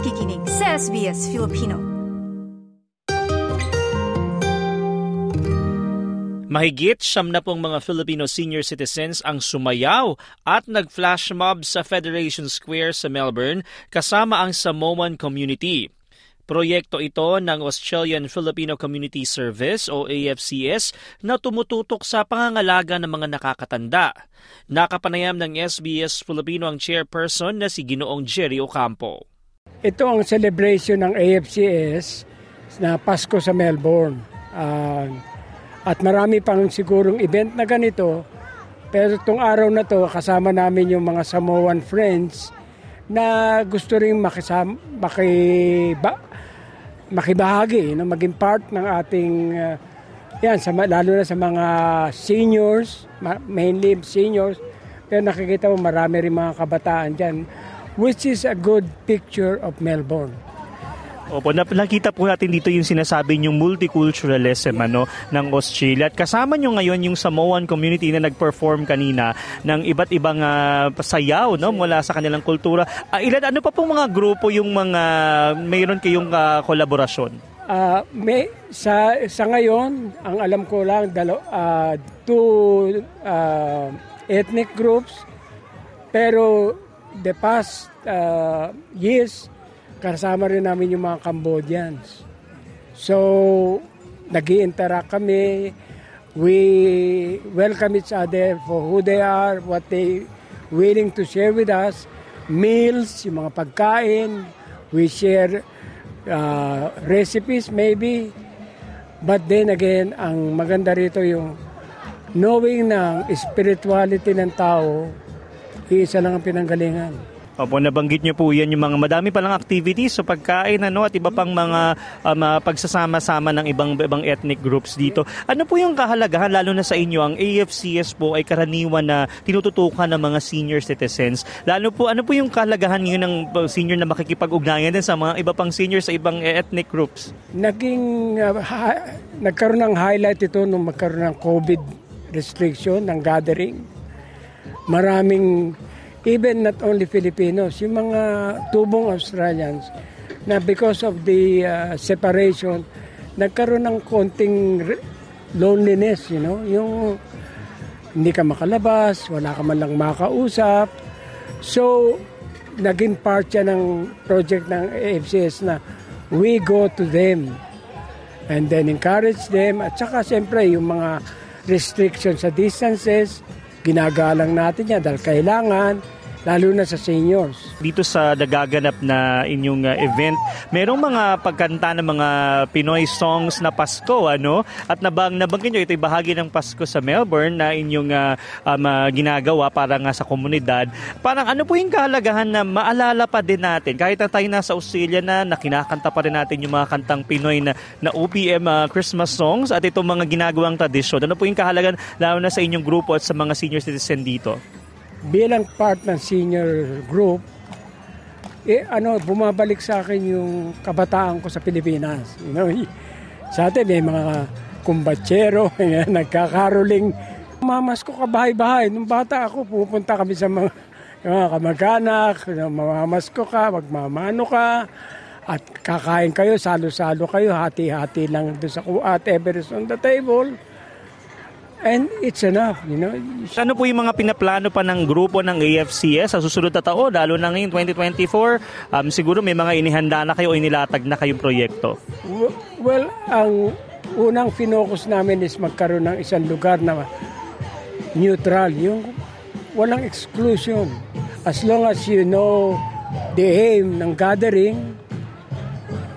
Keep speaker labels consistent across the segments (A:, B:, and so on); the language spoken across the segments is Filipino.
A: nakikinig sa SBS Filipino.
B: Mahigit siyam na pong mga Filipino senior citizens ang sumayaw at nag-flash mob sa Federation Square sa Melbourne kasama ang Samoan community. Proyekto ito ng Australian Filipino Community Service o AFCS na tumututok sa pangangalaga ng mga nakakatanda. Nakapanayam ng SBS Filipino ang chairperson na si Ginoong Jerry Ocampo.
C: Ito ang celebration ng AFCS na Pasko sa Melbourne. Uh, at marami pang sigurong event na ganito. Pero itong araw na to kasama namin yung mga Samoan friends na gusto rin makisama, makiba, makibahagi, no? maging part ng ating, uh, yan, sa, lalo na sa mga seniors, mainly seniors, pero nakikita mo marami rin mga kabataan dyan, which is a good picture of Melbourne.
B: Opo, nakita po natin dito yung sinasabi yung multiculturalism ano, ng Australia. At kasama nyo ngayon yung Samoan community na nag-perform kanina ng iba't ibang uh, sayaw no, mula sa kanilang kultura. Uh, ilan, ano pa pong mga grupo yung mga mayroon kayong uh, kolaborasyon?
C: Uh, may, sa, sa ngayon, ang alam ko lang, dalo, uh, two uh, ethnic groups. Pero the past uh, years, kasama rin namin yung mga Cambodians. So, nag interact kami. We welcome each other for who they are, what they willing to share with us. Meals, yung mga pagkain. We share uh, recipes maybe. But then again, ang maganda rito yung knowing ng spirituality ng tao, iisa lang ang pinanggalingan.
B: Opo, nabanggit niyo po yan yung mga madami palang activities sa so pagkain ano, at iba pang mga um, uh, pagsasama-sama ng ibang ibang ethnic groups dito. Ano po yung kahalagahan lalo na sa inyo ang AFCS po ay karaniwan na tinututukan ng mga senior citizens. Lalo po ano po yung kahalagahan ngayon ng senior na makikipag-ugnayan din sa mga iba pang senior sa ibang ethnic groups?
C: Naging uh, ha, nagkaroon ng highlight ito nung magkaroon ng COVID restriction ng gathering. Maraming even not only Filipinos, yung mga tubong Australians na because of the uh, separation, nagkaroon ng konting loneliness, you know, yung hindi ka makalabas, wala ka man lang makausap. So, naging part siya ng project ng AFCS na we go to them and then encourage them. At saka siyempre yung mga restrictions sa distances, ginagalang natin yan dahil kailangan lalo na sa seniors.
B: Dito sa nagaganap na inyong uh, event, merong mga pagkanta ng mga Pinoy songs na Pasko, ano? At nabang nabanggit nyo, ito'y bahagi ng Pasko sa Melbourne na inyong uh, um, uh, ginagawa para nga sa komunidad. Parang ano po yung kahalagahan na maalala pa din natin, kahit na tayo nasa Australia na, na kinakanta pa rin natin yung mga kantang Pinoy na, na OPM uh, Christmas songs at itong mga ginagawang tradisyon. Ano po yung kahalagan lalo na sa inyong grupo at sa mga senior citizen dito?
C: Bilang part ng senior group, eh, ano, bumabalik sa akin yung kabataan ko sa Pilipinas. You know, sa atin may mga kumbatsero, nagkakaroling. Mamas ko kabahay-bahay. Nung bata ako, pupunta kami sa mga, mga kamag-anak, mamamas ko ka, magmamano ka, at kakain kayo, salo-salo kayo, hati-hati lang doon sa at Everest on the table. And it's enough, you know.
B: Ano po yung mga pinaplano pa ng grupo ng AFCS sa susunod na taon, lalo na ngayon 2024? Um, siguro may mga inihanda na kayo o inilatag na kayong proyekto.
C: Well, ang unang finokus namin is magkaroon ng isang lugar na neutral, yung walang exclusion. As long as you know the aim ng gathering,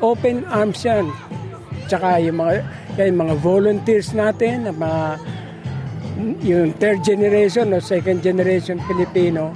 C: open arms yan. Tsaka yung mga, yung mga volunteers natin, mga yung third generation o second generation Filipino.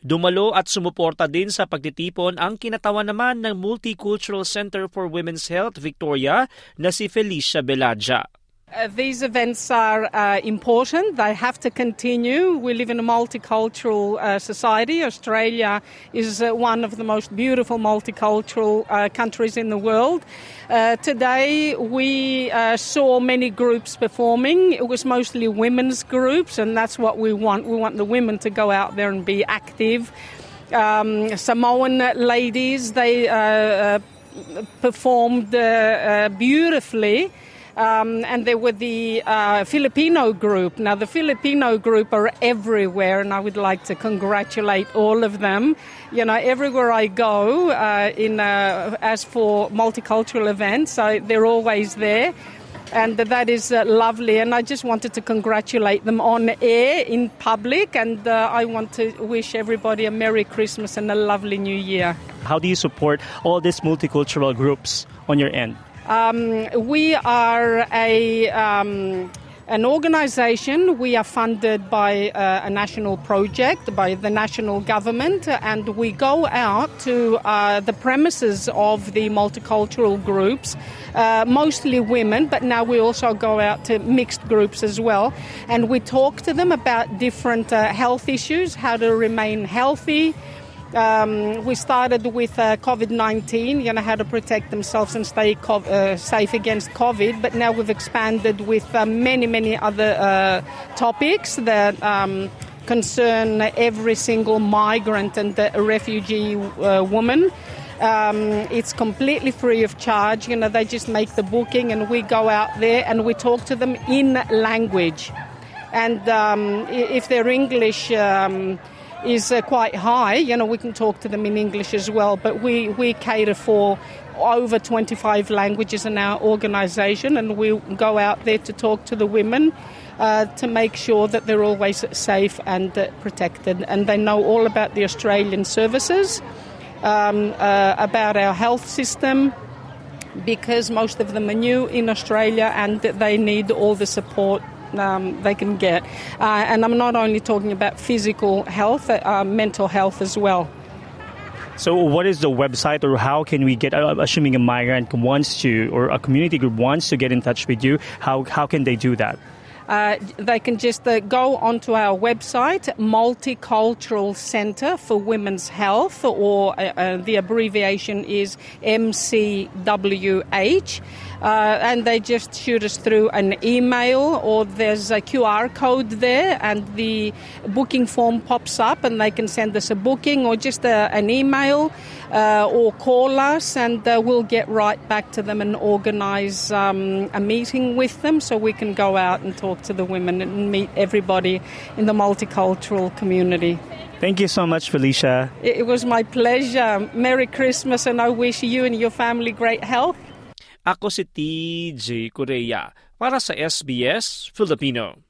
B: Dumalo at sumuporta din sa pagtitipon ang kinatawan naman ng Multicultural Center for Women's Health Victoria na si Felicia Belaja.
D: Uh, these events are uh, important. They have to continue. We live in a multicultural uh, society. Australia is uh, one of the most beautiful multicultural uh, countries in the world. Uh, today, we saw many groups performing. It was mostly women's groups, and that's what we want. We want the women to go out there and be active um, Samoan ladies. They performed beautifully. Um, and there were the uh, Filipino group. Now, the Filipino group are everywhere, and I would like to congratulate all of them. You know, everywhere I go, uh, in uh, as for multicultural events, I, they're always there. And that is uh, lovely, and I just wanted to congratulate them on air in public, and uh, I want to wish everybody a Merry Christmas and a lovely New Year.
B: How do you support all these multicultural groups on your end?
D: Um, we are a um, an organization. We are funded by uh, a national project by the national government, and we go out to uh, the premises of the multicultural groups, uh, mostly women, but now we also go out to mixed groups as well, and we talk to them about different uh, health issues, how to remain healthy. Um, we started with uh, COVID 19, you know, how to protect themselves and stay co- uh, safe against COVID, but now we've expanded with uh, many, many other uh, topics that um, concern every single migrant and refugee uh, woman. Um, it's completely free of charge. You know, they just make the booking, and we go out there and we talk to them in language. And um, if they're English, um, is uh, quite high. You know, we can talk to them in English as well, but we, we cater for over 25 languages in our organisation, and we go out there to talk to the women uh, to make sure that they're always safe and uh, protected, and they know all about the Australian services, um, uh, about our health system. Because most of them are new in Australia and they need all the support um, they can get. Uh, and I'm not only talking about physical health, uh, mental health as well.
B: So, what is the website, or how can we get? Uh, assuming a migrant wants to, or a community group wants to get in touch with you, how how can they do that?
D: Uh, they can just uh, go onto our website, Multicultural Centre for Women's Health, or uh, uh the abbreviation is MCWH. Uh, and they just shoot us through an email, or there's a QR code there, and the booking form pops up, and they can send us a booking or just a, an email or call us, and uh, we'll get right back to them and organise um, a meeting with them so we can go out and talk to the women and meet everybody in the multicultural community.
B: Thank you so much, Felicia.
D: It was my pleasure. Merry Christmas, and I wish you and your family great health.
E: Ako si TJ Korea para sa SBS Filipino.